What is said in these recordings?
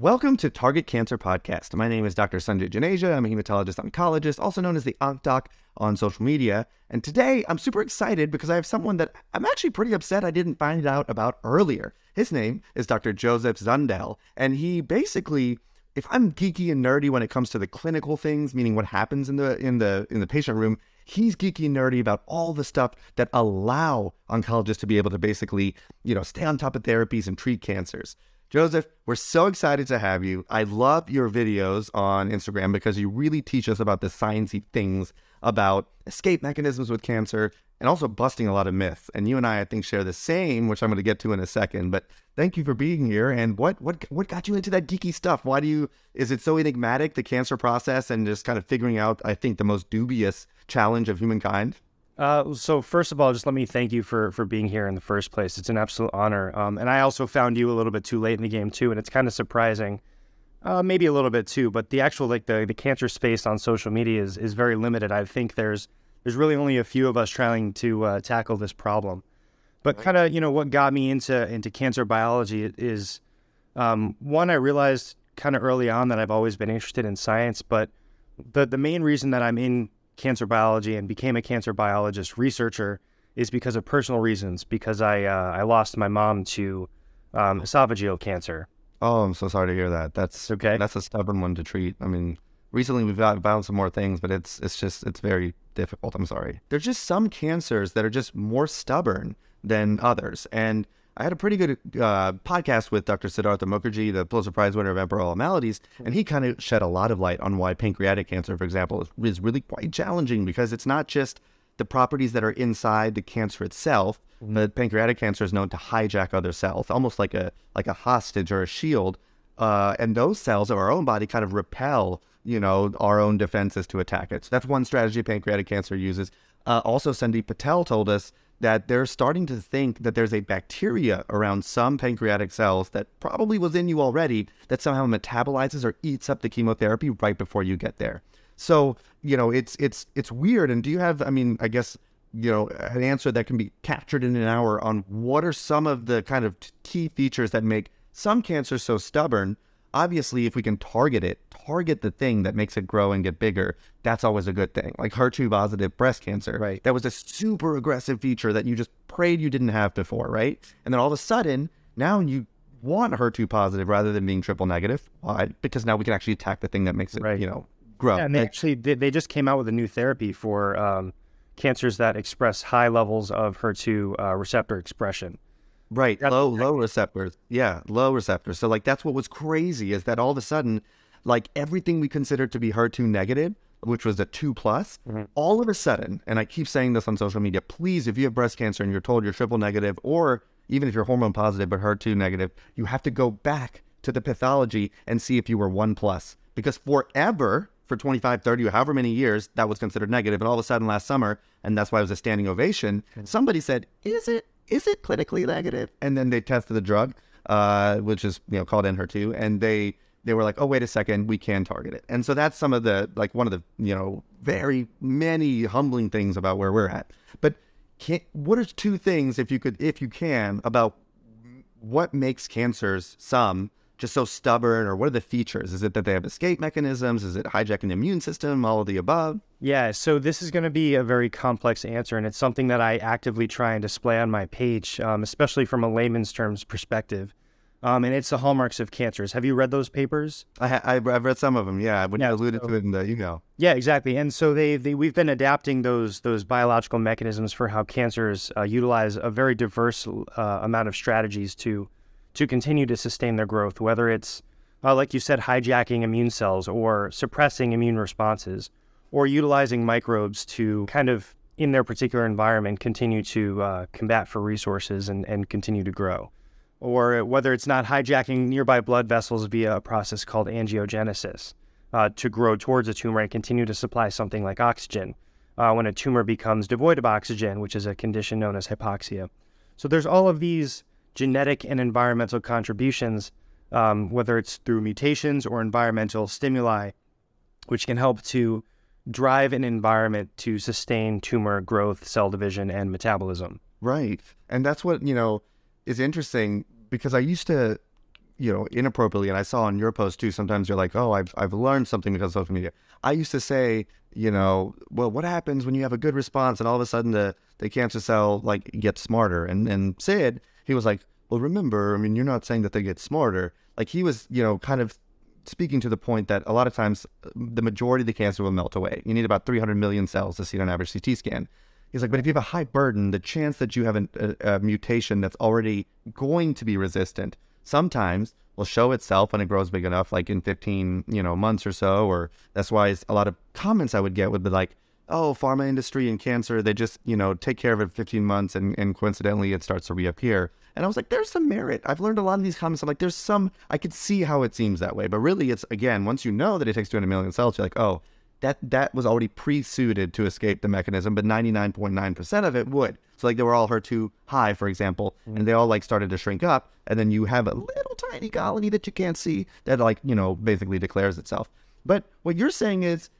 Welcome to Target Cancer Podcast. My name is Dr. Sanjay Juneja. I'm a hematologist oncologist, also known as the Onc Doc on social media. And today I'm super excited because I have someone that I'm actually pretty upset I didn't find out about earlier. His name is Dr. Joseph Zundell, and he basically if I'm geeky and nerdy when it comes to the clinical things, meaning what happens in the in the in the patient room, he's geeky and nerdy about all the stuff that allow oncologists to be able to basically, you know, stay on top of therapies and treat cancers. Joseph, we're so excited to have you. I love your videos on Instagram because you really teach us about the sciencey things about escape mechanisms with cancer and also busting a lot of myths. And you and I, I think, share the same, which I'm going to get to in a second. But thank you for being here. And what what what got you into that geeky stuff? Why do you? Is it so enigmatic the cancer process and just kind of figuring out? I think the most dubious challenge of humankind. Uh, so first of all, just let me thank you for for being here in the first place. It's an absolute honor. Um, and I also found you a little bit too late in the game too, and it's kind of surprising, uh, maybe a little bit too. But the actual like the the cancer space on social media is is very limited. I think there's there's really only a few of us trying to uh, tackle this problem. But kind of you know what got me into into cancer biology is um, one I realized kind of early on that I've always been interested in science, but the the main reason that I'm in cancer biology and became a cancer biologist researcher is because of personal reasons. Because I uh, I lost my mom to um, esophageal cancer. Oh, I'm so sorry to hear that. That's okay. That's a stubborn one to treat. I mean, recently we've got found some more things, but it's it's just it's very difficult. I'm sorry. There's just some cancers that are just more stubborn than others, and I had a pretty good uh, podcast with Dr. Siddhartha Mukherjee, the Pulitzer Prize winner of Emperor Maladies, and he kind of shed a lot of light on why pancreatic cancer, for example, is, is really quite challenging because it's not just the properties that are inside the cancer itself. Mm-hmm. But pancreatic cancer is known to hijack other cells, almost like a like a hostage or a shield. Uh, and those cells of our own body kind of repel, you know, our own defenses to attack it. So that's one strategy pancreatic cancer uses. Uh, also, Sandeep Patel told us that they're starting to think that there's a bacteria around some pancreatic cells that probably was in you already that somehow metabolizes or eats up the chemotherapy right before you get there. So, you know, it's it's it's weird. And do you have I mean, I guess, you know, an answer that can be captured in an hour on what are some of the kind of key features that make some cancers so stubborn obviously if we can target it target the thing that makes it grow and get bigger that's always a good thing. Like her2 positive breast cancer right. that was a super aggressive feature that you just prayed you didn't have before right? And then all of a sudden now you want her2 positive rather than being triple negative. Why? Because now we can actually attack the thing that makes it right. you know grow. Yeah, and they actually they just came out with a new therapy for um, cancers that express high levels of her2 uh, receptor expression Right. Low low receptors. Yeah, low receptors. So like that's what was crazy is that all of a sudden, like everything we considered to be HER2 negative, which was a two plus, mm-hmm. all of a sudden, and I keep saying this on social media, please, if you have breast cancer and you're told you're triple negative, or even if you're hormone positive but HER2 negative, you have to go back to the pathology and see if you were one plus. Because forever, for 25, 30, or however many years, that was considered negative. And all of a sudden last summer, and that's why it was a standing ovation, mm-hmm. somebody said, Is it is it clinically negative? And then they tested the drug, uh, which is you know called Enhertu, and they they were like, oh wait a second, we can target it. And so that's some of the like one of the you know very many humbling things about where we're at. But can, what are two things if you could if you can about what makes cancers some just so stubborn, or what are the features? Is it that they have escape mechanisms? Is it hijacking the immune system? All of the above? Yeah, so this is going to be a very complex answer, and it's something that I actively try and display on my page, um, especially from a layman's terms perspective. Um, and it's the hallmarks of cancers. Have you read those papers? I ha- I've read some of them. Yeah, when yeah, you alluded so, to it in the you know. Yeah, exactly. And so they, they we've been adapting those those biological mechanisms for how cancers uh, utilize a very diverse uh, amount of strategies to to continue to sustain their growth, whether it's, uh, like you said, hijacking immune cells or suppressing immune responses or utilizing microbes to kind of, in their particular environment, continue to uh, combat for resources and, and continue to grow. Or whether it's not hijacking nearby blood vessels via a process called angiogenesis uh, to grow towards a tumor and continue to supply something like oxygen uh, when a tumor becomes devoid of oxygen, which is a condition known as hypoxia. So there's all of these genetic and environmental contributions, um, whether it's through mutations or environmental stimuli, which can help to drive an environment to sustain tumor growth, cell division, and metabolism. Right. And that's what, you know, is interesting because I used to you know, inappropriately, and I saw on your post too. Sometimes you're like, "Oh, I've I've learned something because of social media." I used to say, you know, well, what happens when you have a good response and all of a sudden the the cancer cell like gets smarter? And and Sid, he was like, well, remember, I mean, you're not saying that they get smarter. Like he was, you know, kind of speaking to the point that a lot of times uh, the majority of the cancer will melt away. You need about 300 million cells to see on average CT scan. He's like, but if you have a high burden, the chance that you have an, a, a, mutation that's already going to be resistant sometimes will show itself when it grows big enough, like in 15, you know, months or so. Or that's why a lot of comments I would get would be like, oh, pharma industry and cancer, they just, you know, take care of it 15 months and, and coincidentally it starts to reappear. And I was like, there's some merit. I've learned a lot of these comments. I'm like, there's some, I could see how it seems that way. But really, it's again, once you know that it takes 200 million cells, you're like, oh, that that was already pre-suited to escape the mechanism, but 99.9% of it would. So like they were all HER2 high, for example, mm-hmm. and they all like started to shrink up, and then you have a little tiny colony that you can't see that like you know basically declares itself. But what you're saying is,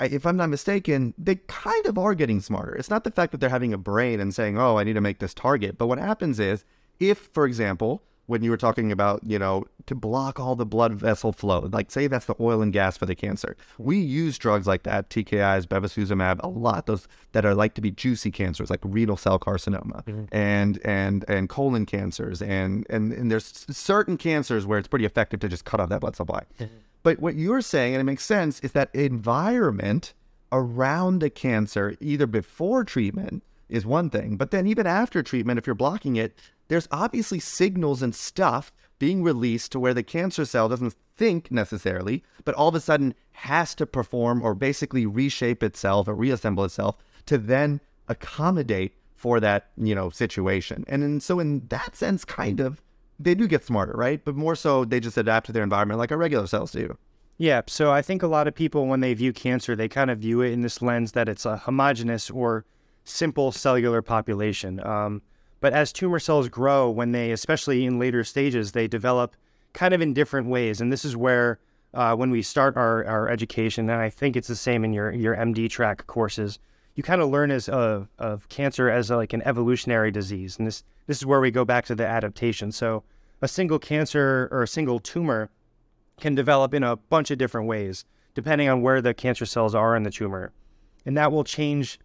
if I'm not mistaken, they kind of are getting smarter. It's not the fact that they're having a brain and saying, "Oh, I need to make this target," but what happens is, if for example when you were talking about, you know, to block all the blood vessel flow. Like, say that's the oil and gas for the cancer. We use drugs like that, TKIs, bevacizumab, a lot. Those that are like to be juicy cancers, like renal cell carcinoma, mm-hmm. and and and colon cancers, and, and and there's certain cancers where it's pretty effective to just cut off that blood supply. Mm-hmm. But what you're saying, and it makes sense, is that environment around the cancer, either before treatment is one thing, but then even after treatment, if you're blocking it, there's obviously signals and stuff being released to where the cancer cell doesn't think necessarily, but all of a sudden has to perform or basically reshape itself or reassemble itself to then accommodate for that, you know, situation. And in, so in that sense, kind of, they do get smarter, right? But more so, they just adapt to their environment like our regular cells do. Yeah. So I think a lot of people, when they view cancer, they kind of view it in this lens that it's a homogenous or simple cellular population. Um, but as tumor cells grow, when they, especially in later stages, they develop kind of in different ways. And this is where, uh, when we start our, our education, and I think it's the same in your, your MD track courses, you kind of learn as a, of cancer as a, like an evolutionary disease. And this, this is where we go back to the adaptation. So a single cancer or a single tumor can develop in a bunch of different ways, depending on where the cancer cells are in the tumor. And that will change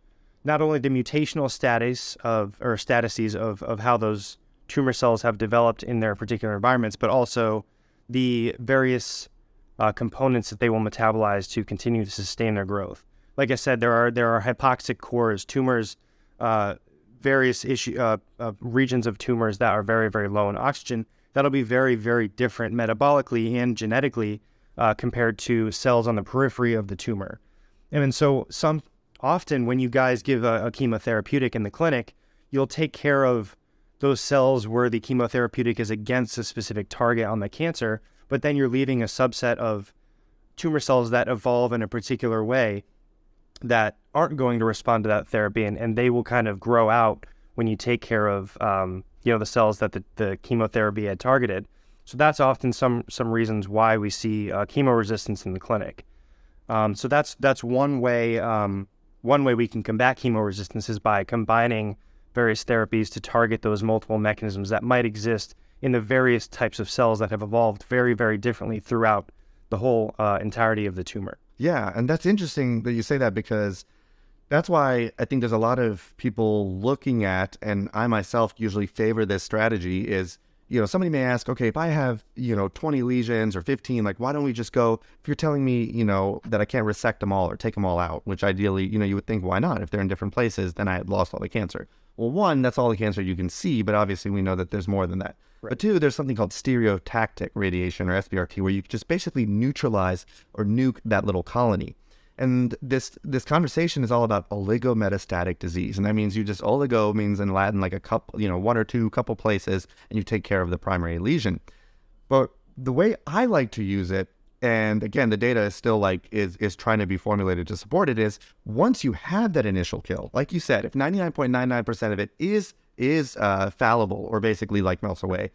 not only the mutational status of or statuses of, of how those tumor cells have developed in their particular environments, but also the various uh, components that they will metabolize to continue to sustain their growth. Like I said, there are there are hypoxic cores, tumors, uh, various issue uh, regions of tumors that are very very low in oxygen. That'll be very very different metabolically and genetically uh, compared to cells on the periphery of the tumor. And so some often when you guys give a, a chemotherapeutic in the clinic, you'll take care of those cells where the chemotherapeutic is against a specific target on the cancer, but then you're leaving a subset of tumor cells that evolve in a particular way that aren't going to respond to that therapy, and, and they will kind of grow out when you take care of um, you know the cells that the, the chemotherapy had targeted. So that's often some some reasons why we see uh, chemo resistance in the clinic. Um, so that's that's one way um, one way we can combat chemo resistance is by combining various therapies to target those multiple mechanisms that might exist in the various types of cells that have evolved very, very differently throughout the whole uh, entirety of the tumor. Yeah, and that's interesting that you say that because that's why I think there's a lot of people looking at, and I myself usually favor this strategy is you know, somebody may ask, okay, if I have, you know, 20 lesions or 15, like, why don't we just go, if you're telling me, you know, that I can't resect them all or take them all out, which ideally, you know, you would think, why not? If they're in different places, then I had lost all the cancer. Well, one, that's all the cancer you can see, but obviously we know that there's more than that. Right. But two, there's something called stereotactic radiation or SBRT, where you just basically neutralize or nuke that little colony. And this this conversation is all about oligometastatic disease, and that means you just oligo means in Latin like a couple, you know, one or two couple places, and you take care of the primary lesion. But the way I like to use it, and again, the data is still like is is trying to be formulated to support it, is once you have that initial kill, like you said, if 99.99% of it is is uh, fallible or basically like melts away,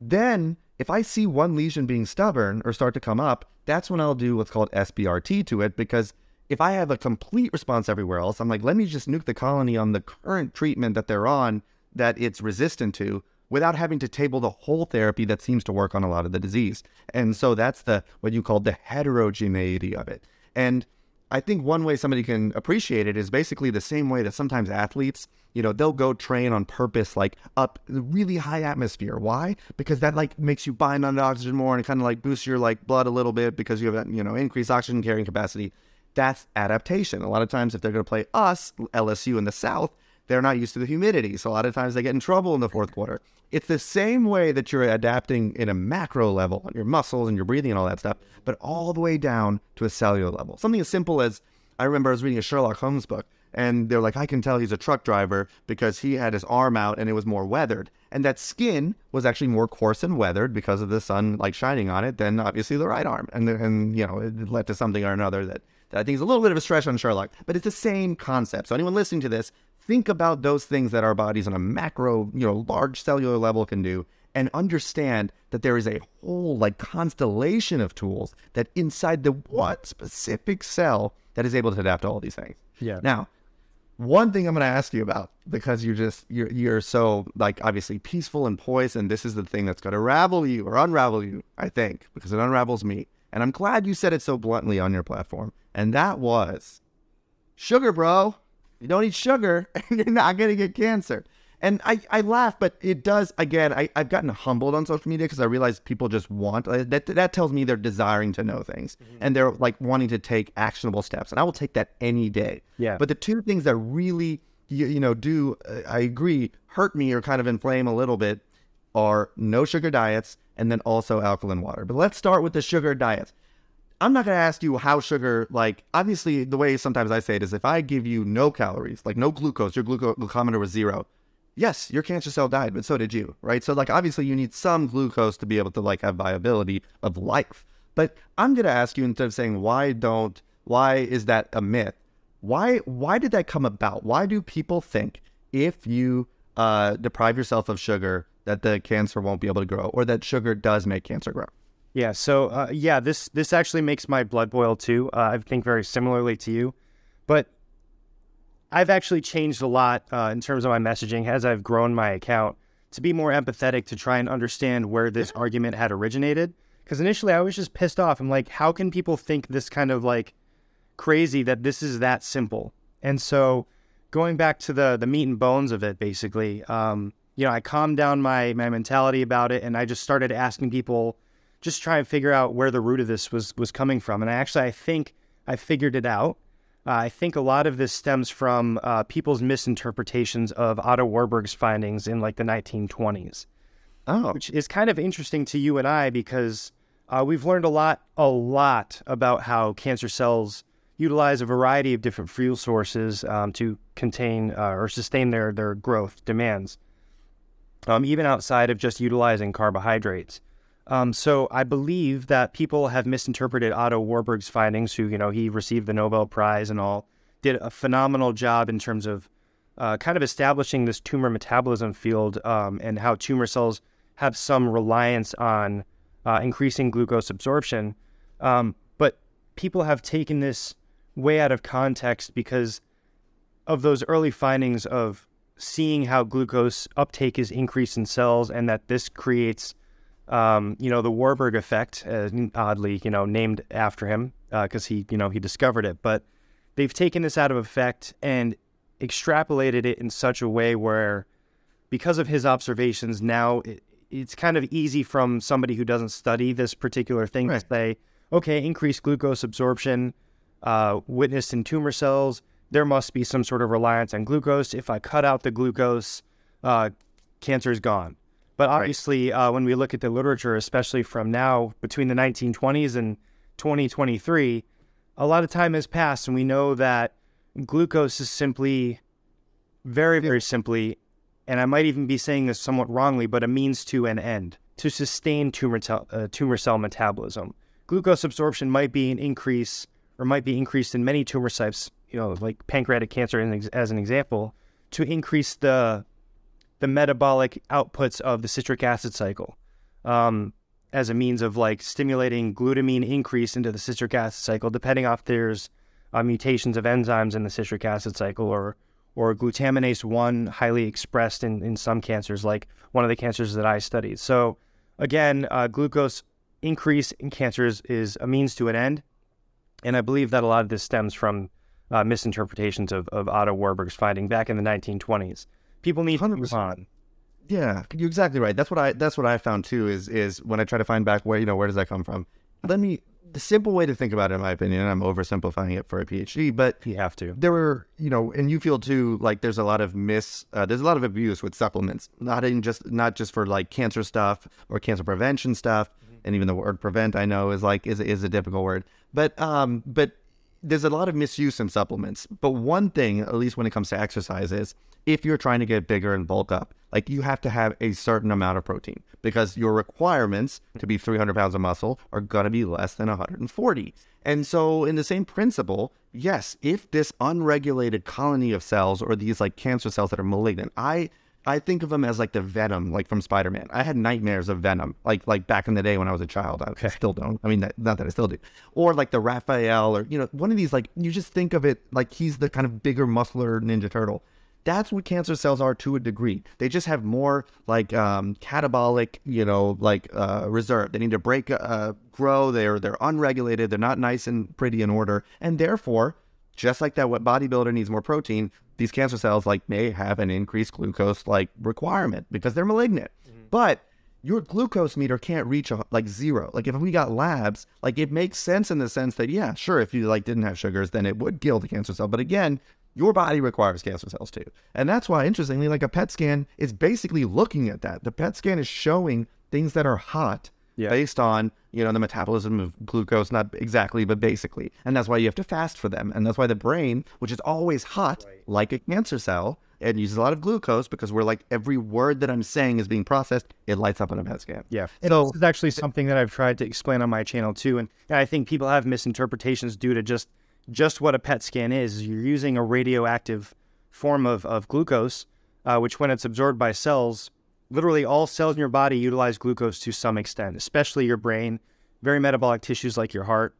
then if I see one lesion being stubborn or start to come up, that's when I'll do what's called SBRT to it because if I have a complete response everywhere else, I'm like, let me just nuke the colony on the current treatment that they're on that it's resistant to. Without having to table the whole therapy that seems to work on a lot of the disease. And so that's the what you call the heterogeneity of it. And I think one way somebody can appreciate it is basically the same way that sometimes athletes, you know, they'll go train on purpose, like up really high atmosphere. Why? Because that like makes you bind on the oxygen more and kind of like boosts your like blood a little bit because you have, you know, increased oxygen carrying capacity. That's adaptation. A lot of times, if they're going to play us, LSU in the South, they're not used to the humidity. So a lot of times they get in trouble in the fourth quarter. It's the same way that you're adapting in a macro level on your muscles and your breathing and all that stuff, but all the way down to a cellular level. Something as simple as I remember I was reading a Sherlock Holmes book and they're like, I can tell he's a truck driver because he had his arm out and it was more weathered. And that skin was actually more coarse and weathered because of the sun like shining on it than obviously the right arm. And, and you know, it led to something or another that, that I think is a little bit of a stretch on Sherlock, but it's the same concept. So anyone listening to this, think about those things that our bodies on a macro, you know, large cellular level can do and understand that there is a whole like constellation of tools that inside the one specific cell that is able to adapt to all these things. Yeah. Now, one thing I'm going to ask you about because you're just you're you're so like obviously peaceful and poised and this is the thing that's going to ravel you or unravel you, I think, because it unravels me. And I'm glad you said it so bluntly on your platform. And that was sugar, bro. You don't eat sugar and you're not going to get cancer. And I, I laugh, but it does, again, I, I've gotten humbled on social media because I realize people just want, uh, that, that tells me they're desiring to know things mm-hmm. and they're like wanting to take actionable steps. And I will take that any day. Yeah. But the two things that really, you, you know, do, uh, I agree, hurt me or kind of inflame a little bit are no sugar diets and then also alkaline water. But let's start with the sugar diets. I'm not going to ask you how sugar, like, obviously, the way sometimes I say it is if I give you no calories, like no glucose, your gluco- glucometer was zero. Yes, your cancer cell died, but so did you, right? So, like, obviously, you need some glucose to be able to, like, have viability of life. But I'm going to ask you instead of saying, why don't, why is that a myth? Why, why did that come about? Why do people think if you uh, deprive yourself of sugar, that the cancer won't be able to grow or that sugar does make cancer grow? Yeah. So uh, yeah, this this actually makes my blood boil too. Uh, I think very similarly to you, but I've actually changed a lot uh, in terms of my messaging as I've grown my account to be more empathetic to try and understand where this argument had originated. Because initially I was just pissed off. I'm like, how can people think this kind of like crazy that this is that simple? And so going back to the the meat and bones of it, basically, um, you know, I calmed down my my mentality about it, and I just started asking people just try and figure out where the root of this was was coming from. And I actually I think I figured it out. Uh, I think a lot of this stems from uh, people's misinterpretations of Otto Warburg's findings in like the 1920s. Oh. Which is kind of interesting to you and I because uh, we've learned a lot, a lot about how cancer cells utilize a variety of different fuel sources um, to contain uh, or sustain their, their growth demands, um, even outside of just utilizing carbohydrates. Um, so I believe that people have misinterpreted Otto Warburg's findings, who, you know, he received the Nobel Prize and all, did a phenomenal job in terms of uh, kind of establishing this tumor metabolism field um, and how tumor cells have some reliance on uh, increasing glucose absorption. Um, but people have taken this way out of context because of those early findings of seeing how glucose uptake is increased in cells and that this creates um, you know, the Warburg effect, uh, oddly, you know, named after him because uh, he, you know, he discovered it. But they've taken this out of effect and extrapolated it in such a way where, because of his observations, now it, it's kind of easy from somebody who doesn't study this particular thing right. to say, okay, increased glucose absorption uh, witnessed in tumor cells. There must be some sort of reliance on glucose. If I cut out the glucose, uh, cancer is gone. But obviously, right. uh, when we look at the literature, especially from now between the 1920s and 2023, a lot of time has passed, and we know that glucose is simply, very, very simply, and I might even be saying this somewhat wrongly, but a means to an end to sustain tumor, uh, tumor cell metabolism. Glucose absorption might be an increase or might be increased in many tumor types, you know, like pancreatic cancer as an example, to increase the the metabolic outputs of the citric acid cycle um, as a means of like stimulating glutamine increase into the citric acid cycle, depending off there's uh, mutations of enzymes in the citric acid cycle or or glutaminase 1 highly expressed in, in some cancers, like one of the cancers that I studied. So, again, uh, glucose increase in cancers is a means to an end. And I believe that a lot of this stems from uh, misinterpretations of, of Otto Warburg's finding back in the 1920s. People need 100. to move on. Yeah, you're exactly right. That's what I that's what I found too. Is is when I try to find back where you know where does that come from? Let me the simple way to think about it, in my opinion, and I'm oversimplifying it for a PhD, but you have to. There were, you know, and you feel too like there's a lot of miss, uh, there's a lot of abuse with supplements, not in just not just for like cancer stuff or cancer prevention stuff, mm-hmm. and even the word prevent I know is like is is a difficult word, but um, but there's a lot of misuse in supplements. But one thing, at least when it comes to exercise, is if you're trying to get bigger and bulk up, like you have to have a certain amount of protein because your requirements to be 300 pounds of muscle are going to be less than 140. And so, in the same principle, yes, if this unregulated colony of cells or these like cancer cells that are malignant, I I think of them as like the Venom, like from Spider Man. I had nightmares of Venom, like like back in the day when I was a child. I okay. still don't. I mean, that, not that I still do. Or like the Raphael, or you know, one of these. Like you just think of it like he's the kind of bigger, muscular Ninja Turtle. That's what cancer cells are to a degree. They just have more like um, catabolic, you know, like uh, reserve. They need to break, uh, grow. They're they're unregulated. They're not nice and pretty in order, and therefore just like that what bodybuilder needs more protein these cancer cells like may have an increased glucose like requirement because they're malignant mm-hmm. but your glucose meter can't reach a, like zero like if we got labs like it makes sense in the sense that yeah sure if you like didn't have sugars then it would kill the cancer cell but again your body requires cancer cells too. And that's why interestingly like a pet scan is basically looking at that. The pet scan is showing things that are hot yeah. based on you know the metabolism of glucose not exactly but basically. And that's why you have to fast for them. And that's why the brain which is always hot right. like a cancer cell and uses a lot of glucose because we're like every word that i'm saying is being processed it lights up on a pet scan. Yeah. So this is actually something that i've tried to explain on my channel too. And i think people have misinterpretations due to just just what a pet scan is you're using a radioactive form of, of glucose uh, which when it's absorbed by cells literally all cells in your body utilize glucose to some extent, especially your brain, very metabolic tissues like your heart,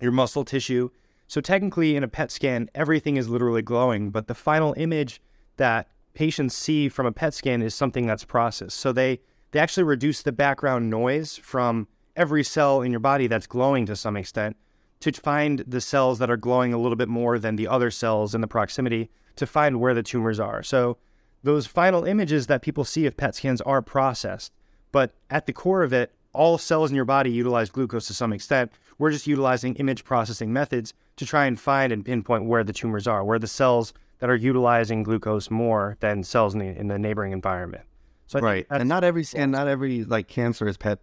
your muscle tissue. So technically in a PET scan, everything is literally glowing, but the final image that patients see from a PET scan is something that's processed. So they they actually reduce the background noise from every cell in your body that's glowing to some extent to find the cells that are glowing a little bit more than the other cells in the proximity to find where the tumors are. So those final images that people see of PET scans are processed. But at the core of it, all cells in your body utilize glucose to some extent. We're just utilizing image processing methods to try and find and pinpoint where the tumors are, where the cells that are utilizing glucose more than cells in the, in the neighboring environment. So right, and not every and not every like cancer is PET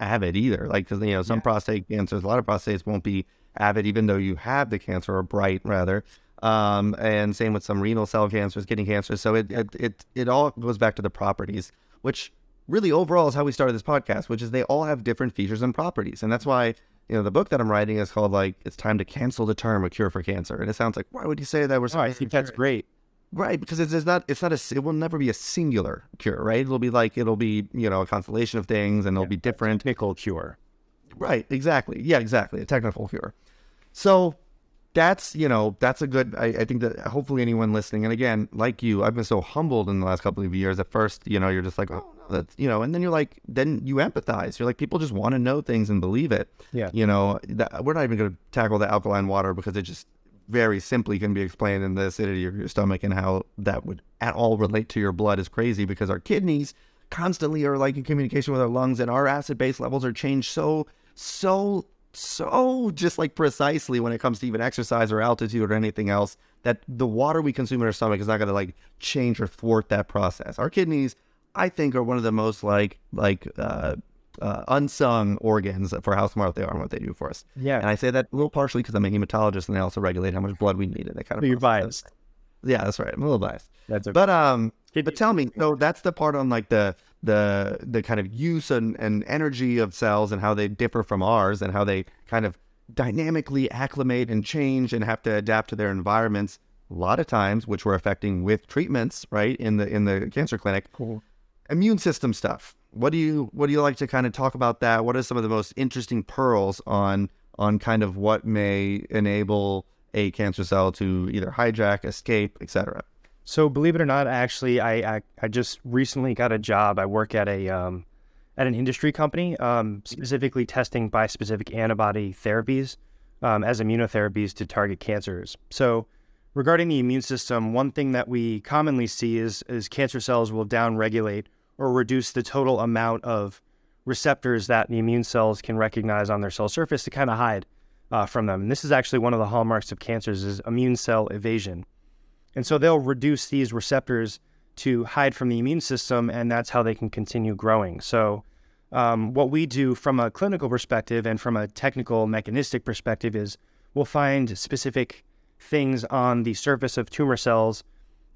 avid either. Like you know, some yeah. prostate cancers, a lot of prostates won't be avid even though you have the cancer or bright rather. Um, and same with some renal cell cancers, kidney cancer. So it, it, it, it all goes back to the properties, which really overall is how we started this podcast, which is they all have different features and properties. And that's why, you know, the book that I'm writing is called like, it's time to cancel the term a cure for cancer. And it sounds like, why would you say that? We're oh, I think that's great. Right, because it's, it's not it's not a it will never be a singular cure, right? It'll be like it'll be you know a constellation of things, and it'll yeah, be different. Technical cure. Right. Exactly. Yeah. Exactly. A technical cure. So that's you know that's a good I, I, think that hopefully anyone listening and again like you i've been so humbled in the last couple of years at first you know you're just like oh no that's you know and then you're like then you empathize you're like people just want to know things and believe it yeah you know that, we're not even going to tackle the alkaline water because it just very simply can be explained in the acidity of your stomach and how that would at all relate to your blood is crazy because our kidneys constantly are like in communication with our lungs and our acid base levels are changed so so so just like precisely when it comes to even exercise or altitude or anything else that the water we consume in our stomach is not going to like change or thwart that process. Our kidneys, I think, are one of the most like like uh, uh, unsung organs for how smart they are and what they do for us. Yeah, and I say that a little partially because I'm a hematologist and they also regulate how much blood we need and that kind of. You're biased. Yeah, that's right. I'm a little biased. That's okay. But um, but tell me, so that's the part on like the the the kind of use and, and energy of cells and how they differ from ours and how they kind of dynamically acclimate and change and have to adapt to their environments a lot of times which we're affecting with treatments right in the in the cancer clinic cool. immune system stuff what do you what do you like to kind of talk about that what are some of the most interesting pearls on on kind of what may enable a cancer cell to either hijack escape etc So believe it or not, actually, I, I, I just recently got a job. I work at a um, at an industry company, um, specifically testing bispecific antibody therapies um, as immunotherapies to target cancers. So regarding the immune system, one thing that we commonly see is is cancer cells will downregulate or reduce the total amount of receptors that the immune cells can recognize on their cell surface to kind of hide uh, from them. And this is actually one of the hallmarks of cancers is immune cell evasion. And so they'll reduce these receptors to hide from the immune system, and that's how they can continue growing. So, um, what we do from a clinical perspective and from a technical mechanistic perspective is we'll find specific things on the surface of tumor cells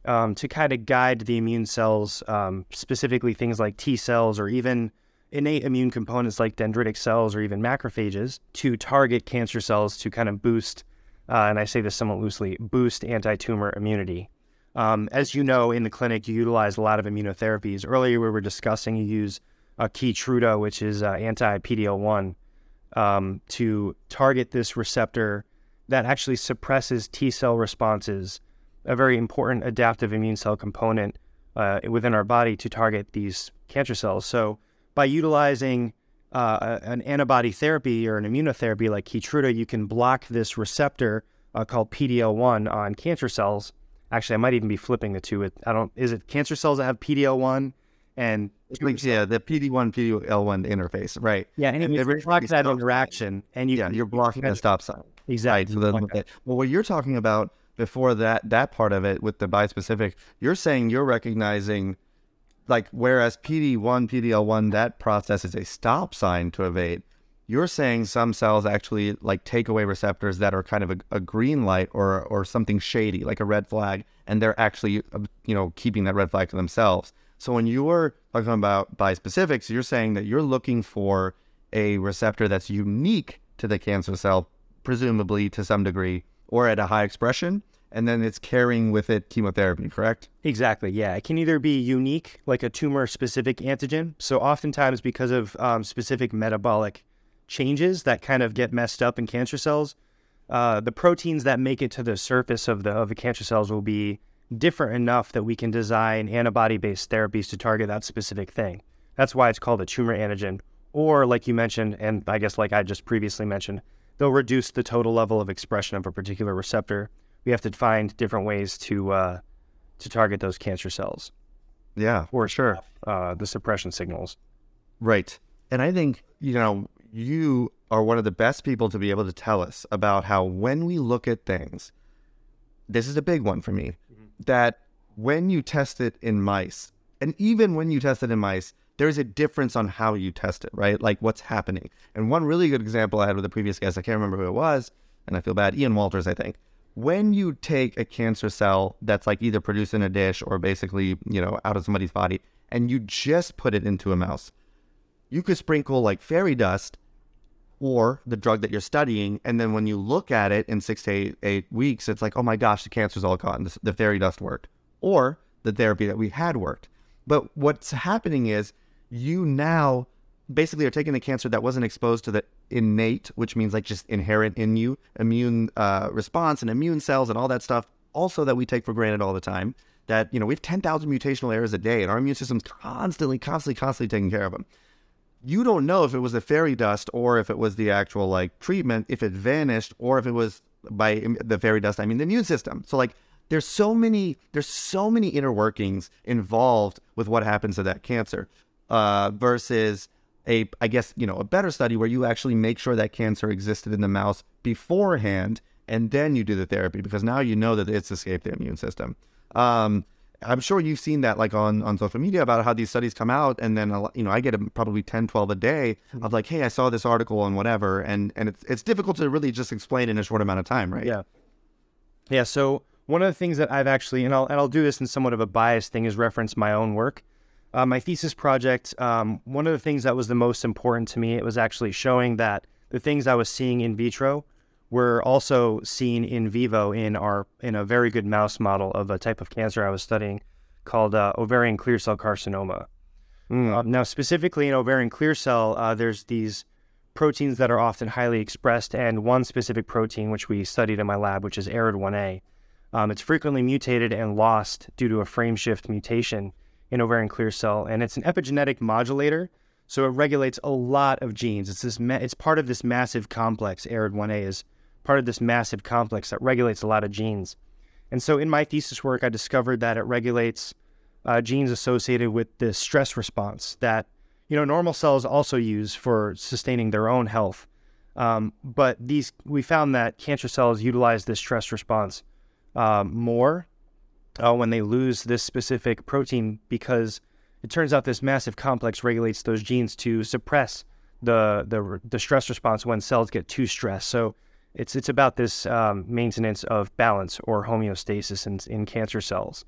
um, to kind of guide the immune cells, um, specifically things like T cells or even innate immune components like dendritic cells or even macrophages, to target cancer cells to kind of boost uh, and I say this somewhat loosely, boost anti tumor immunity. Um, as you know, in the clinic, you utilize a lot of immunotherapies. Earlier, we were discussing you use uh, Keytruda, which is uh, anti PDL 1, um, to target this receptor that actually suppresses T cell responses, a very important adaptive immune cell component uh, within our body to target these cancer cells. So, by utilizing uh, an antibody therapy or an immunotherapy like Keytruda, you can block this receptor uh, called PDL1 on cancer cells. Actually, I might even be flipping the two. It, I don't. Is it cancer cells that have PDL1 and yeah, the PD1 PDL1 interface, right? Yeah, and, and it blocks that interaction, and you yeah, you're blocking the stop sign. Exactly. Right, so the, well, what you're talking about before that that part of it with the bispecific, you're saying you're recognizing like whereas PD1, PDL1, that process is a stop sign to evade. You're saying some cells actually like take away receptors that are kind of a, a green light or or something shady, like a red flag, and they're actually uh, you know keeping that red flag to themselves. So when you're talking about bispecifics, you're saying that you're looking for a receptor that's unique to the cancer cell, presumably to some degree, or at a high expression, and then it's carrying with it chemotherapy, correct? Exactly. Yeah. It can either be unique, like a tumor specific antigen. So, oftentimes, because of um, specific metabolic changes that kind of get messed up in cancer cells, uh, the proteins that make it to the surface of the, of the cancer cells will be different enough that we can design antibody based therapies to target that specific thing. That's why it's called a tumor antigen. Or, like you mentioned, and I guess like I just previously mentioned, they'll reduce the total level of expression of a particular receptor we have to find different ways to uh, to target those cancer cells. Yeah, for sure. Uh, the suppression signals. Right, and I think you know you are one of the best people to be able to tell us about how when we look at things, this is a big one for me. Mm-hmm. That when you test it in mice, and even when you test it in mice, there's a difference on how you test it, right? Like what's happening. And one really good example I had with the previous guest, I can't remember who it was, and I feel bad, Ian Walters, I think when you take a cancer cell that's like either produced in a dish or basically, you know, out of somebody's body, and you just put it into a mouse, you could sprinkle like fairy dust or the drug that you're studying. And then when you look at it in six to eight, eight weeks, it's like, oh my gosh, the cancer's all gone. The, the fairy dust worked. Or the therapy that we had worked. But what's happening is you now basically are taking the cancer that wasn't exposed to the innate, which means like just inherent in you, immune uh, response and immune cells and all that stuff, also that we take for granted all the time. That, you know, we have 10,000 mutational errors a day and our immune system's constantly, constantly, constantly taking care of them. You don't know if it was the fairy dust or if it was the actual like treatment, if it vanished or if it was by the fairy dust, I mean the immune system. So like there's so many there's so many inner workings involved with what happens to that cancer uh, versus a I guess you know a better study where you actually make sure that cancer existed in the mouse beforehand, and then you do the therapy because now you know that it's escaped the immune system. Um, I'm sure you've seen that like on, on social media about how these studies come out and then you know I get probably 10 12 a day hmm. of like hey I saw this article on whatever and and it's it's difficult to really just explain in a short amount of time right yeah yeah so one of the things that I've actually and I'll and I'll do this in somewhat of a biased thing is reference my own work uh, my thesis project, um, one of the things that was the most important to me, it was actually showing that the things I was seeing in vitro were also seen in vivo in our in a very good mouse model of a type of cancer I was studying called uh, ovarian clear cell carcinoma. Mm. Uh, now, specifically in ovarian clear cell, uh, there's these proteins that are often highly expressed, and one specific protein which we studied in my lab, which is ARID1A, Um, it's frequently mutated and lost due to a frameshift mutation in ovarian clear cell, and it's an epigenetic modulator. So it regulates a lot of genes. It's this. Ma- it's part of this massive complex. ARID1A is part of this massive complex that regulates a lot of genes. And so in my thesis work, I discovered that it regulates uh, genes associated with the stress response that you know normal cells also use for sustaining their own health. Um, but these we found that cancer cells utilize this stress response um, more uh, when they lose this specific protein because it turns out this massive complex regulates those genes to suppress the the, the stress response when cells get too stressed. So it's it's about this um, maintenance of balance or homeostasis in, in cancer cells.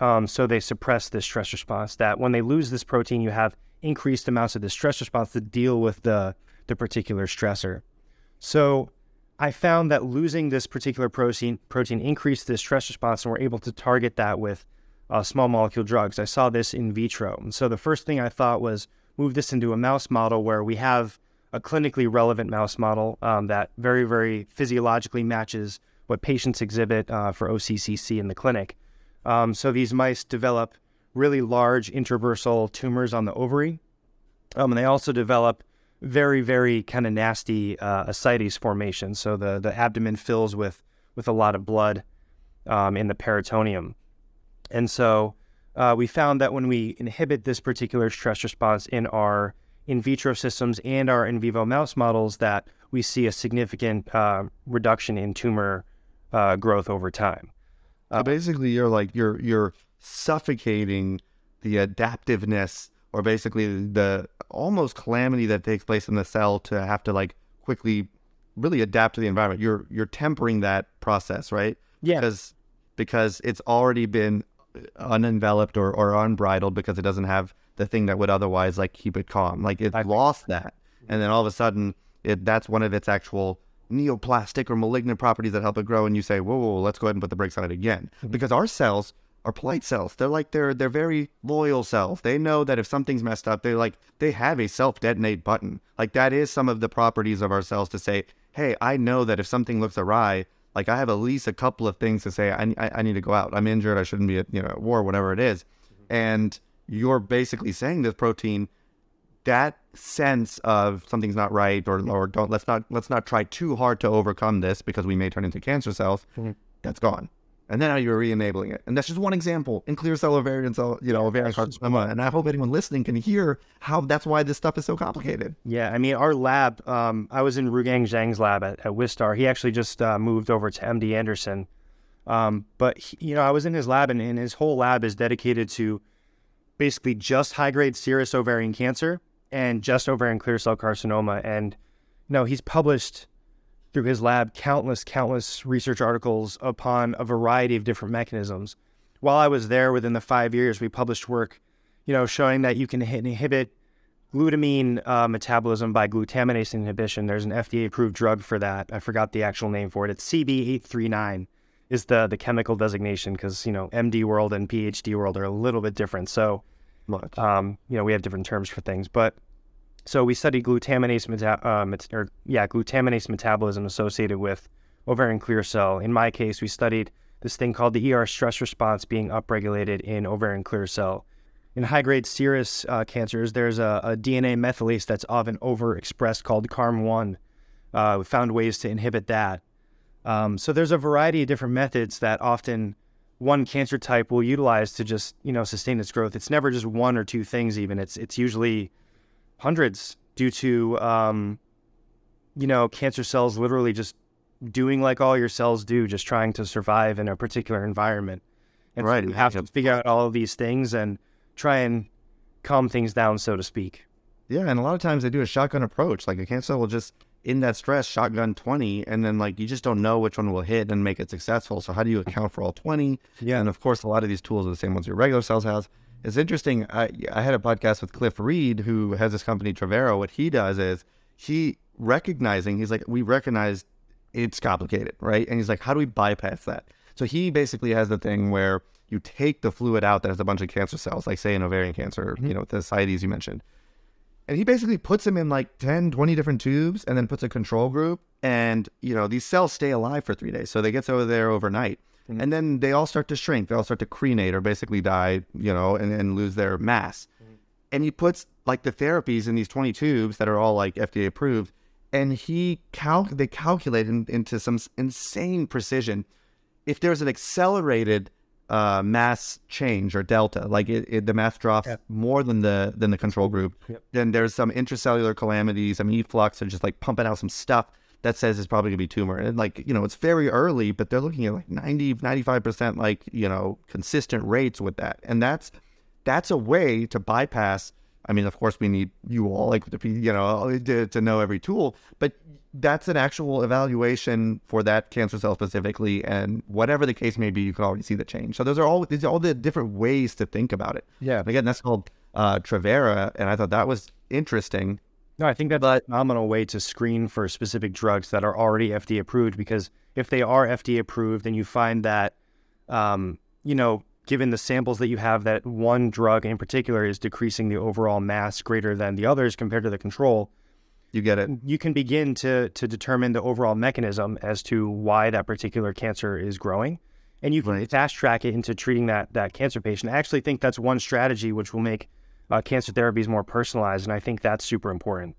Um, so they suppress this stress response. That when they lose this protein, you have increased amounts of the stress response to deal with the the particular stressor. So I found that losing this particular protein protein increased the stress response, and we're able to target that with uh, small molecule drugs. I saw this in vitro, and so the first thing I thought was move this into a mouse model where we have a clinically relevant mouse model um, that very, very physiologically matches what patients exhibit uh, for OCCC in the clinic. Um, so these mice develop really large intrabursal tumors on the ovary. Um, and they also develop very, very kind of nasty uh, ascites formation. So the, the abdomen fills with, with a lot of blood um, in the peritoneum. And so uh, we found that when we inhibit this particular stress response in our in vitro systems and our in vivo mouse models that we see a significant uh, reduction in tumor uh, growth over time. So basically, you're like you're you're suffocating the adaptiveness, or basically the almost calamity that takes place in the cell to have to like quickly, really adapt to the environment. You're you're tempering that process, right? Yeah. Because because it's already been unenveloped or, or unbridled because it doesn't have the thing that would otherwise like keep it calm. Like it lost that, and then all of a sudden, it that's one of its actual neoplastic or malignant properties that help it grow. And you say, whoa, whoa, whoa let's go ahead and put the brakes on it again, mm-hmm. because our cells are polite cells. They're like they're they're very loyal cells. They know that if something's messed up, they like they have a self detonate button. Like that is some of the properties of our cells to say, hey, I know that if something looks awry, like I have at least a couple of things to say. I, I, I need to go out. I'm injured. I shouldn't be at you know at war, whatever it is. Mm-hmm. And you're basically saying this protein that sense of something's not right or, or don't let's not let's not try too hard to overcome this because we may turn into cancer cells mm-hmm. that's gone and then now you're re-enabling it. And that's just one example in clear cell ovarian cell you know ovarian carcinoma. And i hope anyone listening can hear how that's why this stuff is so complicated. Yeah i mean our lab um, i was in rugang zhang's lab at, at wistar. He actually just uh, moved over to md anderson. Um, but he, you know i was in his lab and, and his whole lab is dedicated to basically just high grade serous ovarian cancer and just ovarian clear cell carcinoma. And you know, he's published through his lab countless, countless research articles upon a variety of different mechanisms. While I was there within the five years, we published work, you know, showing that you can inhibit glutamine uh, metabolism by glutaminase inhibition. There's an FDA approved drug for that. I forgot the actual name for it. It's CB839 is the the chemical designation because you know MD world and PhD world are a little bit different. So, um, you know, we have different terms for things. But so we studied glutaminase meta- uh, met- or yeah glutaminase metabolism associated with ovarian clear cell. In my case, we studied this thing called the ER stress response being upregulated in ovarian clear cell. In high grade serous uh, cancers, there's a, a, DNA methylase that's often overexpressed called CARM1. Uh, we found ways to inhibit that. Um, so there's a variety of different methods that often one cancer type will utilize to just you know sustain its growth. It's never just one or two things. Even it's it's usually hundreds due to um, you know cancer cells literally just doing like all your cells do, just trying to survive in a particular environment. And right, so you have to figure out all of these things and try and calm things down, so to speak. Yeah, and a lot of times they do a shotgun approach. Like a cancer cell will just in that stress shotgun 20 and then like you just don't know which one will hit and make it successful so how do you account for all 20 yeah and of course a lot of these tools are the same ones your regular cells has it's interesting i i had a podcast with cliff reid who has this company Travera what he does is he recognizing he's like we recognize it's complicated right and he's like how do we bypass that so he basically has the thing where you take the fluid out that has a bunch of cancer cells like say in ovarian cancer mm-hmm. you know the ascites you mentioned and he basically puts them in like 10, 20 different tubes and then puts a control group. And, you know, these cells stay alive for three days. So they get over there overnight. Mm-hmm. And then they all start to shrink. They all start to crenate or basically die, you know, and, and lose their mass. Mm-hmm. And he puts like the therapies in these 20 tubes that are all like FDA approved. And he cal- they calculate in, into some insane precision. If there's an accelerated uh, mass change or delta, like it, it, the mass drops yep. more than the than the control group, yep. then there's some intracellular calamities. Mean, efflux are just like pumping out some stuff that says it's probably gonna be tumor. And like, you know, it's very early, but they're looking at like 90, 95% like, you know, consistent rates with that. And that's that's a way to bypass. I mean, of course, we need you all like to be, you know, to, to know every tool, but that's an actual evaluation for that cancer cell specifically, and whatever the case may be, you can already see the change. So those are all these are all the different ways to think about it. Yeah. And again, that's called uh, Travera, and I thought that was interesting no, I think that's but, a phenomenal way to screen for specific drugs that are already FDA approved because if they are FDA approved and you find that, um, you know, given the samples that you have, that one drug in particular is decreasing the overall mass greater than the others compared to the control, you get it. You can begin to to determine the overall mechanism as to why that particular cancer is growing, and you can right. fast track it into treating that that cancer patient. I actually think that's one strategy which will make uh, cancer therapy is more personalized, and I think that's super important.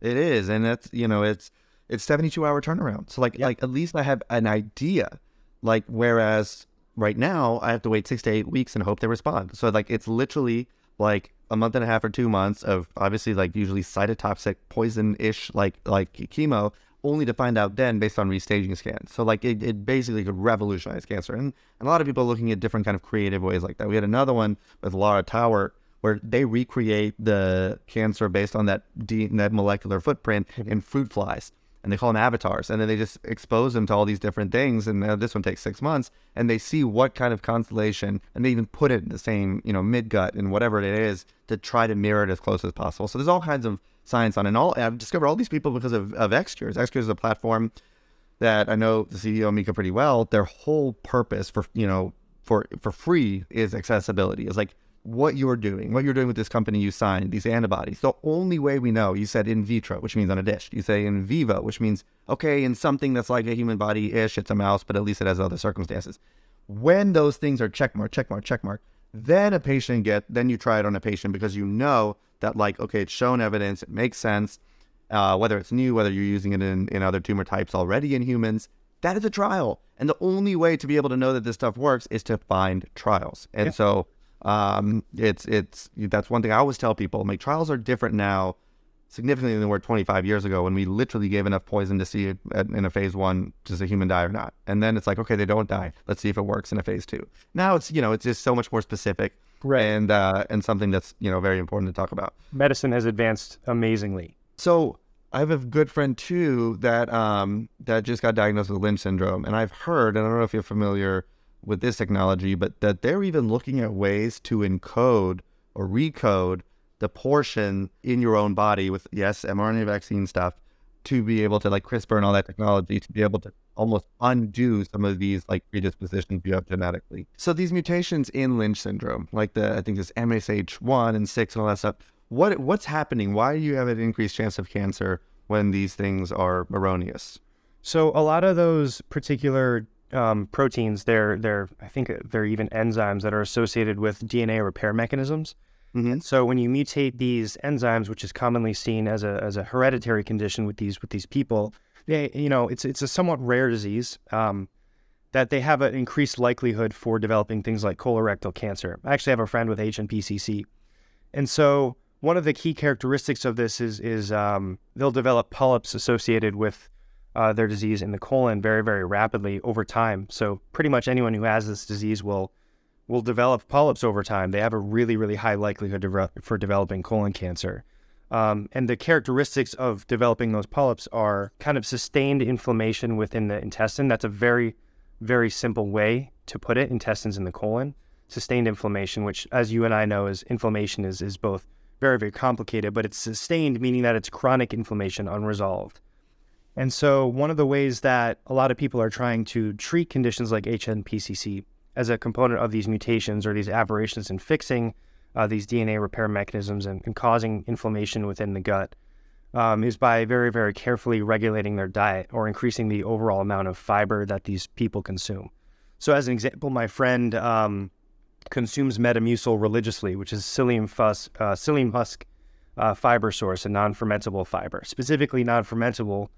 It is, and that's you know it's it's seventy two hour turnaround. So like yep. like at least I have an idea. Like whereas right now I have to wait six to eight weeks and hope they respond. So like it's literally like a month and a half or two months of obviously like usually cytotoxic poison ish like like chemo only to find out then based on restaging scans. So like it, it basically could revolutionize cancer. And, and a lot of people are looking at different kind of creative ways like that. We had another one with Laura Tower where they recreate the cancer based on that de- that molecular footprint mm-hmm. in fruit flies, and they call them avatars, and then they just expose them to all these different things. And uh, this one takes six months, and they see what kind of constellation, and they even put it in the same you know midgut and whatever it is to try to mirror it as close as possible. So there's all kinds of science on, it. and all I've discovered all these people because of of XCures. XCures is a platform that I know the CEO Mika pretty well. Their whole purpose for you know for for free is accessibility. It's like what you're doing, what you're doing with this company you signed, these antibodies. The only way we know, you said in vitro, which means on a dish. You say in vivo, which means, okay, in something that's like a human body ish, it's a mouse, but at least it has other circumstances. When those things are checkmark, checkmark, checkmark, then a patient get, then you try it on a patient because you know that like, okay, it's shown evidence, it makes sense, uh, whether it's new, whether you're using it in, in other tumor types already in humans, that is a trial. And the only way to be able to know that this stuff works is to find trials. And yeah. so um, it's it's that's one thing I always tell people. Like trials are different now, significantly than they were 25 years ago when we literally gave enough poison to see it in a phase one does a human die or not, and then it's like okay they don't die. Let's see if it works in a phase two. Now it's you know it's just so much more specific, right? And uh, and something that's you know very important to talk about. Medicine has advanced amazingly. So I have a good friend too that um that just got diagnosed with Lynch syndrome, and I've heard, and I don't know if you're familiar with this technology, but that they're even looking at ways to encode or recode the portion in your own body with yes, mRNA vaccine stuff to be able to like CRISPR and all that technology to be able to almost undo some of these like predispositions you have genetically. So these mutations in Lynch syndrome, like the I think this MSH1 and 6 and all that stuff, what what's happening? Why do you have an increased chance of cancer when these things are erroneous? So a lot of those particular um, proteins, they're they're I think they're even enzymes that are associated with DNA repair mechanisms. Mm-hmm. So when you mutate these enzymes, which is commonly seen as a as a hereditary condition with these with these people, they you know it's it's a somewhat rare disease. Um, that they have an increased likelihood for developing things like colorectal cancer. I actually have a friend with HNPCC, and so one of the key characteristics of this is is um, they'll develop polyps associated with uh, their disease in the colon very, very rapidly over time. So pretty much anyone who has this disease will will develop polyps over time. They have a really, really high likelihood de- for developing colon cancer. Um, and the characteristics of developing those polyps are kind of sustained inflammation within the intestine. That's a very, very simple way to put it. Intestines in the colon, sustained inflammation, which, as you and I know, is inflammation is is both very, very complicated, but it's sustained, meaning that it's chronic inflammation unresolved. And so, one of the ways that a lot of people are trying to treat conditions like HNPCC as a component of these mutations or these aberrations in fixing uh, these DNA repair mechanisms and, and, causing inflammation within the gut um, is by very, very carefully regulating their diet or increasing the overall amount of fiber that these people consume. So, as an example, my friend um, consumes Metamucil religiously, which is psyllium, fus- uh, psyllium husk uh, fiber source, a non fermentable fiber, specifically non fermentable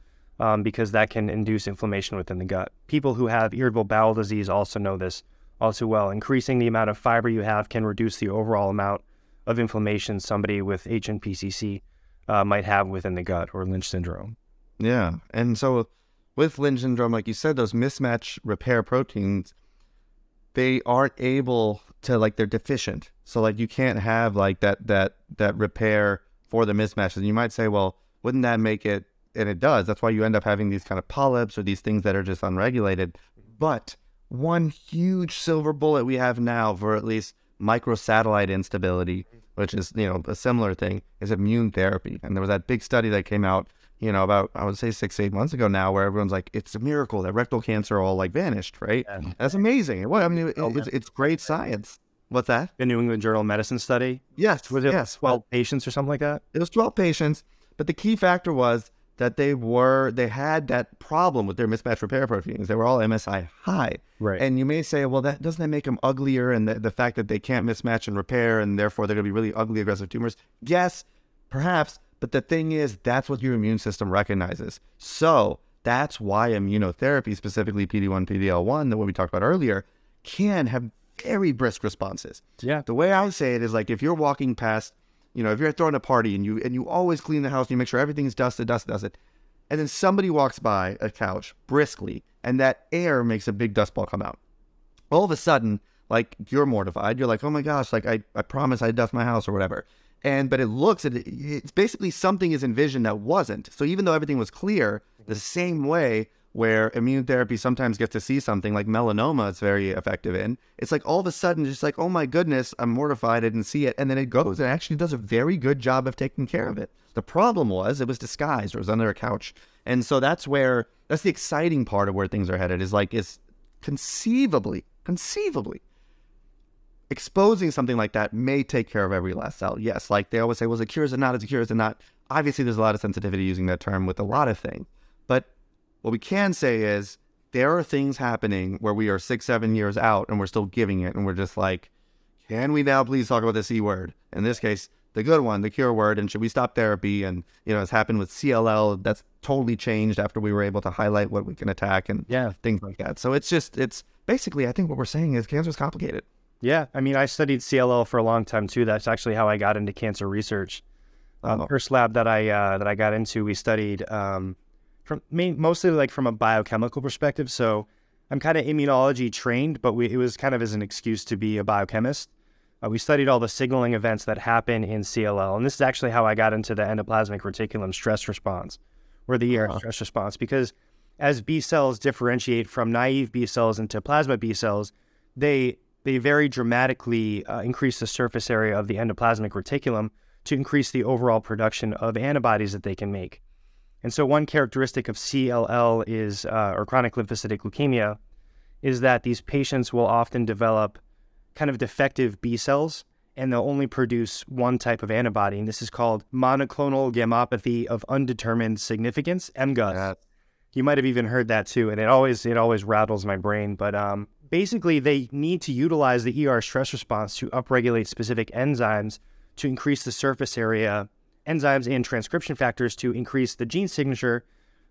um, because that can induce inflammation within the gut. People who have irritable bowel disease also know this all too well. Increasing the amount of fiber you have can reduce the overall amount of inflammation somebody with HNPCC uh, might have within the gut or Lynch syndrome. Yeah. And so with Lynch syndrome, like you said, those mismatch repair proteins, they aren't able to like they're deficient. So like you can't have like that that that repair for the mismatches. And you might say, well, wouldn't that make it and it does. That's why you end up having these kind of polyps or these things that are just unregulated. But one huge silver bullet we have now for at least microsatellite instability, which is, you know, a similar thing, is immune therapy. And there was that big study that came out, you know, about, I would say six, eight months ago now, where everyone's like, it's a miracle that rectal cancer all like vanished, right? Yeah. That's amazing. What I mean, it, it's, it's great science. What's that? The New England Journal of Medicine study? Yes. Was it yes. 12 well, patients or something like that? It was 12 patients. But the key factor was that they were they had that problem with their mismatch repair proteins. They were all MSI high. Right. And you may say, well, that doesn't that make them uglier? And the, the fact that they can't mismatch and repair, and therefore they're going to be really ugly, aggressive tumors. Yes, perhaps. But the thing is, that's what your immune system recognizes. So that's why immunotherapy, specifically PD1, PD-L1, that what we talked about earlier, can have very brisk responses. Yeah. The way I would say it is like if you're walking past you know, if you're throwing a party and you and you always clean the house and you make sure everything's dusted, dusted, dusted, and then somebody walks by a couch briskly and that air makes a big dust ball come out. All of a sudden, like you're mortified. You're like, oh my gosh, like I, I promise I'd dust my house or whatever. And but it looks at it, it's basically something is envisioned that wasn't. So even though everything was clear, the same way where immune therapy sometimes gets to see something like melanoma it's very effective in. It's like all of a sudden just like oh my goodness i'm mortified i didn't see it and then it goes and actually does a very good job of taking care of it. The problem was it was disguised or it was under a couch and so that's where that's the exciting part of where things are headed is like is conceivably conceivably exposing something like that may take care of every last cell. Yes like they always say well, it cures or not? Is it cures or not? Obviously there's a lot of sensitivity using that term with a lot of things but what we can say is there are things happening where we are six, seven years out and we're still giving it. And we're just like, can we now please talk about the C word? In this case, the good one, the cure word. And should we stop therapy? And, you know, it's happened with CLL. That's totally changed after we were able to highlight what we can attack and yeah. things like that. So it's just, it's basically, I think what we're saying is cancer is complicated. Yeah. I mean, I studied CLL for a long time too. That's actually how I got into cancer research. Uh, oh. first lab that I uh, that I got into, we studied um, from me mostly like from a biochemical perspective. So I'm kind of immunology trained, but we, it was kind of as an excuse to be a biochemist. Uh, we studied all the signaling events that happen in CLL, and this is actually how I got into the endoplasmic reticulum stress response, or the ER uh-huh. stress response, because as B cells differentiate from naive B cells into plasma B cells, they they very dramatically uh, increase the surface area of the endoplasmic reticulum to increase the overall production of antibodies that they can make. And so, one characteristic of CLL is, uh, or chronic lymphocytic leukemia, is that these patients will often develop kind of defective B cells and they'll only produce one type of antibody. And this is called monoclonal gammopathy of undetermined significance, MGUS. Yeah. You might have even heard that too, and it always it always rattles my brain. But um, basically, they need to utilize the ER stress response to upregulate specific enzymes to increase the surface area enzymes and transcription factors to increase the gene signature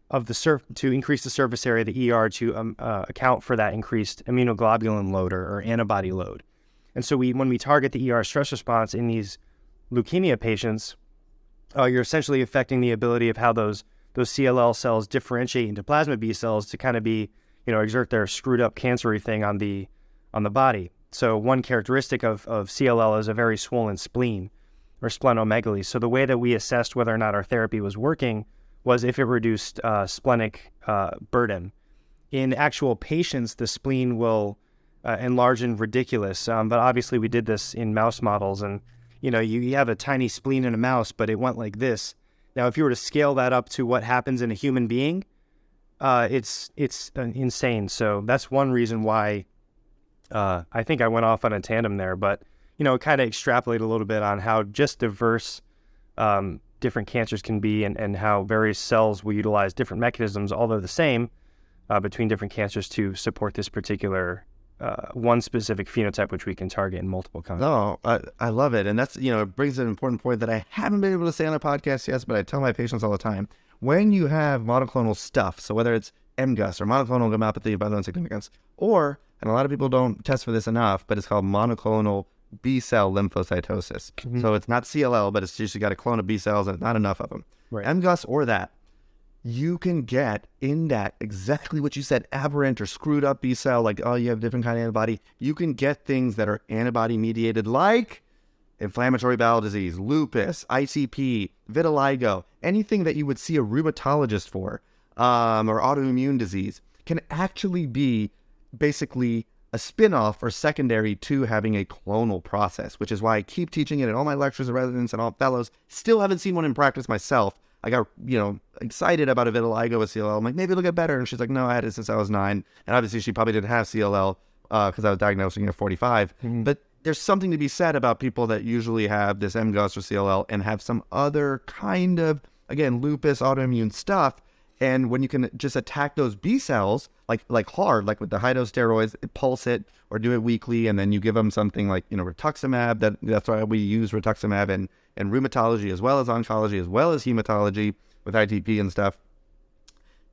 of the surf to increase the surface area of the ER to um, uh, account for that increased immunoglobulin load or, or, antibody load. And so we when we target the ER stress response in these leukemia patients, uh, you're essentially affecting the ability of how those those CLL cells differentiate into plasma B cells to kind of be, you know, exert their screwed up cancery thing on the on the body. So one characteristic of, of CLL is a very swollen spleen or splenomegaly. So the way that we assessed whether or not our therapy was working was if it reduced uh, splenic uh, burden. In actual patients, the spleen will uh, enlarge and ridiculous. Um, but obviously, we did this in mouse models, and you know, you, you have a tiny spleen in a mouse, but it went like this. Now, if you were to scale that up to what happens in a human being, uh, it's it's uh, insane. So that's one reason why uh, I think I went off on a tandem there, but you know, kind of extrapolate a little bit on how just diverse um, different cancers can be and, and how various cells will utilize different mechanisms, although the same, uh, between different cancers to support this particular uh, one specific phenotype which we can target in multiple contexts. Oh, I, I love it. And that's, you know, it brings an important point that I haven't been able to say on a podcast yet, but I tell my patients all the time. When you have monoclonal stuff, so whether it's MGUS or monoclonal gammopathy of unknown significance, or, and a lot of people don't test for this enough, but it's called monoclonal B cell lymphocytosis. Mhm. So it's not CLL, but it's just you got a clone of B cells and not enough of them. Right. MGUS or that, you can get in that exactly what you said, aberrant or screwed up B cell, like, oh, you have a different kind of antibody. You can get things that are antibody mediated, like inflammatory bowel disease, lupus, ITP, vitiligo, anything that you would see a rheumatologist for, um, or autoimmune disease, can actually be basically a spin-off or secondary to having a clonal process, which is why I keep teaching it in all my lectures and residents and all fellows. Still haven't seen one in practice myself. I got, you know, excited about a vitiligo with CLL. I'm like, maybe it'll get better. And she's like, no, I had it since I was nine. And obviously she probably didn't have CLL because uh, I was diagnosing at 45. Mm-hmm. But there's something to be said about people that usually have this MGUS or CLL and have some other kind of, again, lupus, autoimmune stuff. And when you can just attack those B cells, like like hard, like with the high dose steroids, pulse it or do it weekly, and then you give them something like you know rituximab. That that's why we use rituximab in, in rheumatology as well as oncology as well as hematology with ITP and stuff.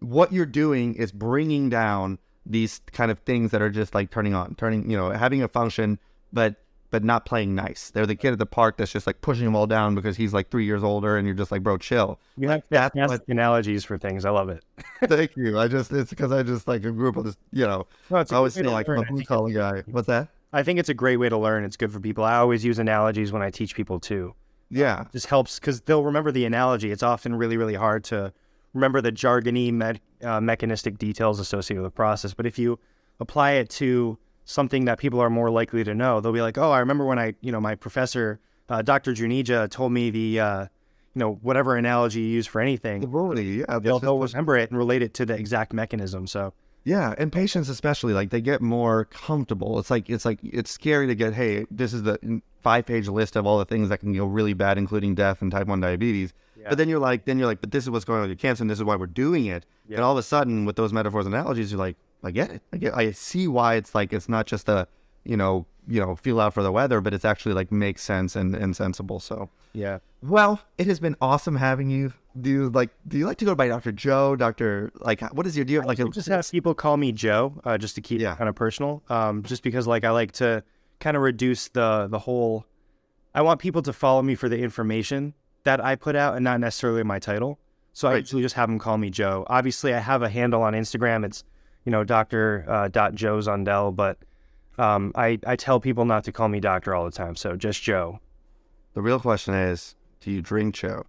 What you're doing is bringing down these kind of things that are just like turning on, turning you know having a function, but but not playing nice. They're the kid at the park that's just like pushing them all down because he's like three years older, and you're just like, bro, chill. You have That's fantastic analogies for things. I love it. Thank you. I just it's because I just like a group of this, you know. No, I always feel like. I'm a blue collar guy. What's that? I think it's a great way to learn. It's good for people. I always use analogies when I teach people too. Yeah, Just helps because they'll remember the analogy. It's often really, really hard to remember the jargony me- uh, mechanistic details associated with the process. But if you apply it to something that people are more likely to know, they'll be like, "Oh, I remember when I, you know, my professor, uh, Dr. Juneja, told me the, uh, you know, whatever analogy you use for anything." Yeah, They'll, they'll remember it and relate it to the exact mechanism. So yeah, and patients especially like they get more comfortable. It's like it's like it's scary to get. Hey, this is the five page list of all the things that can go really bad, including death and type one diabetes. Yeah. But then you're like, then you're like, but this is what's going on with your cancer, and this is why we're doing it. Yeah. And all of a sudden, with those metaphors and analogies, you're like, I get it. I get. I see why it's like it's not just a, you know, you know, feel out for the weather, but it's actually like makes sense and, and sensible. So. yeah, Well, it has been awesome having you. Do you like? Do you like to go by Doctor Joe? Doctor, like, what is your? Do you like just have people call me Joe, uh, just to keep Yeah. it kind of personal. Um, just because like I like to kind of reduce the the whole. I want people to follow me for the information that I put out and not necessarily my title. So I usually just have them call me Joe. Obviously, I have a handle on Instagram. It's you know Doctor uh, dot Joe Zundell, but um, I I tell people not to call me Doctor all the time. So just Joe. The real question is, do you drink Joe?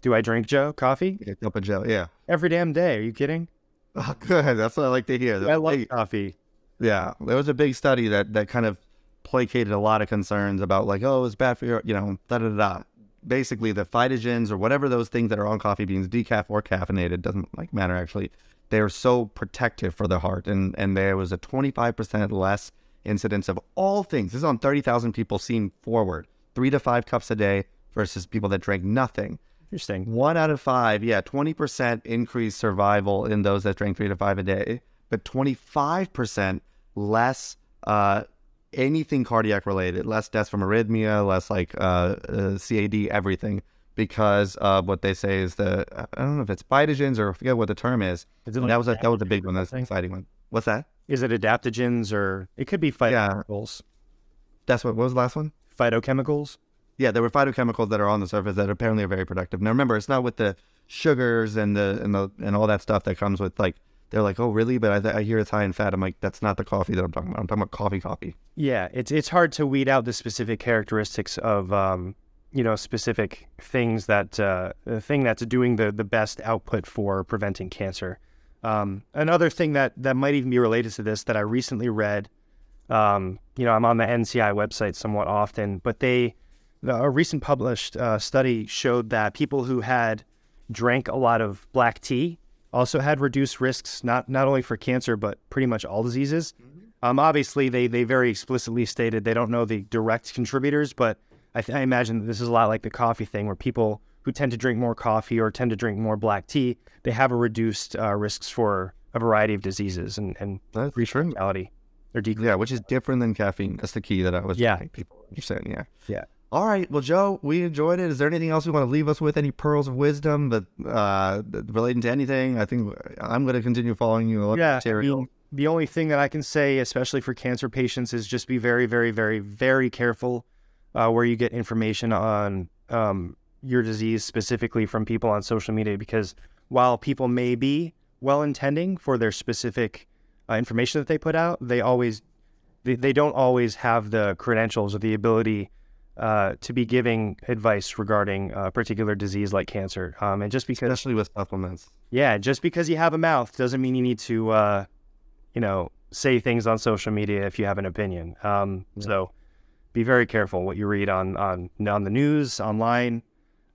Do I drink Joe coffee a cup of Joe? Yeah. every damn day? Are you kidding? Oh, good. That's what I like to hear. I love Hey, coffee. yeah, there was a big study that that kind of placated a lot of concerns about like, oh, it's bad for your, you know, da da da. da. Basically, the phytogens or whatever those things that are on coffee beans, decaf or caffeinated, doesn't like matter actually. They are so protective for the heart, and and there was a 25% less incidence of all things. This is on 30,000 people seen forward, three to five cups a day versus people that drank nothing. Interesting. One out of five, yeah, 20% increased survival in those that drank three to five a day, but 25% less uh, anything cardiac related, less deaths from arrhythmia, less like uh, uh, CAD, everything, because of what they say is the, I don't know if it's phytogens or I forget what the term is. Is it that was a, that was a big one. That's an exciting one. What's that? Is it adaptogens or it could be Yeah. phytochemicals? That's what, what was the last one? Phytochemicals. Yeah, there were phytochemicals that are on the surface that apparently are very productive. Now remember, it's not with the sugars and the and the and all that stuff that comes with like they're like, oh really? But I, I hear it's high in fat. I'm like, that's not the coffee that I'm talking about. I'm talking about coffee, coffee. Yeah, it's it's hard to weed out the specific characteristics of um, you know specific things that uh, the thing that's doing the the best output for preventing cancer. Um, another thing that that might even be related to this that I recently read. Um, you know, I'm on the NCI website somewhat often, but they the, a recent published uh, study showed that people who had drank a lot of black tea also had reduced risks not not only for cancer but pretty much all diseases. Um, obviously, they they very explicitly stated they don't know the direct contributors, but I, th- I imagine this is a lot like the coffee thing, where people who tend to drink more coffee or tend to drink more black tea, they have a reduced uh, risks for a variety of diseases and and That's mortality. They're decreasing. Yeah, which is different than caffeine. That's the key that I was Yeah. people understand. Yeah. Yeah. All right. Well, Joe, we enjoyed it. Is there anything else we want to leave us with? Any pearls of wisdom that uh, that relating to anything? I think I'm going to continue following you. Yeah. material. I the only thing that I can say, especially for cancer patients, is just be very, very, very, very careful uh, where you get information on um, your disease, specifically from people on social media, because while people may be well intending for their specific uh, information that they put out, they always they, they don't always have the credentials or the ability uh, to be giving advice regarding a particular disease like cancer. Um, and just because especially with supplements. yeah, just because you have a mouth doesn't mean you need to, uh, you know, say things on social media if you have an opinion. Um, So be very careful what you read on on on the news, online,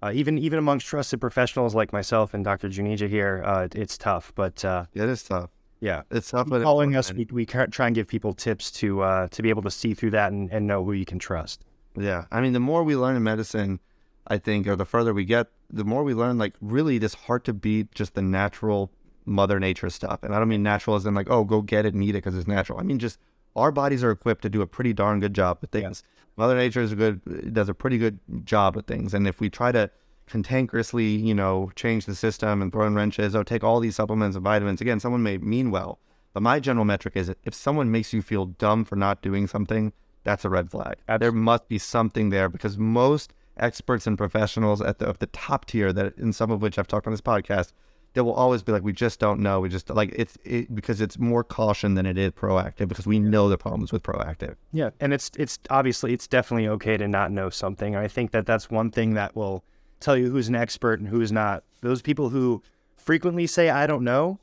uh, even even amongst trusted professionals like myself and Dr. Juneja here. Uh, it's tough, but uh, Yeah, it is tough. yeah, It's tough. But calling us, we, we try and give people tips to uh, to be able to see through that and, and know who you can trust. Yeah. I mean, the more we learn in medicine, I think, or the further we get, the more we learn, like, really this hard to beat just the natural mother nature stuff. And I don't mean natural as in, like, oh, go get it and eat it because it's natural. I mean, just our bodies are equipped to do a pretty darn good job with things. Mother nature is a good, does a pretty good job with things. And if we try to cantankerously, you know, change the system and throw in wrenches or take all these supplements and vitamins, again, someone may mean well. But my general metric is if someone makes you feel dumb for not doing something, that's a red flag. There must be something there because most experts and professionals at the, of the top tier that in some of which I've talked on this podcast, they will always be like, we just don't know. We just like it's it, because it's more caution than it is proactive because we know the problems with proactive. Yeah, and it's it's obviously it's definitely okay to not know something. I think that that's one thing that will tell you who's an expert and who's not. Those people who frequently say I don't know,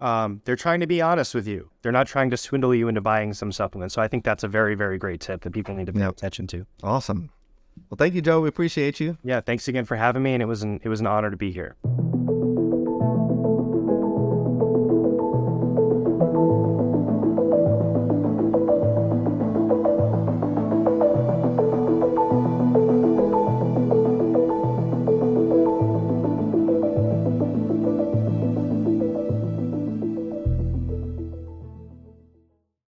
um, they're trying to be honest with you. They're not trying to swindle you into buying some supplements. So I think that's a very very great tip that people need to pay Yep. attention to. Awesome. Well, thank you, Joe. We appreciate you. Yeah, thanks again for having me, and it was an it was an honor to be here.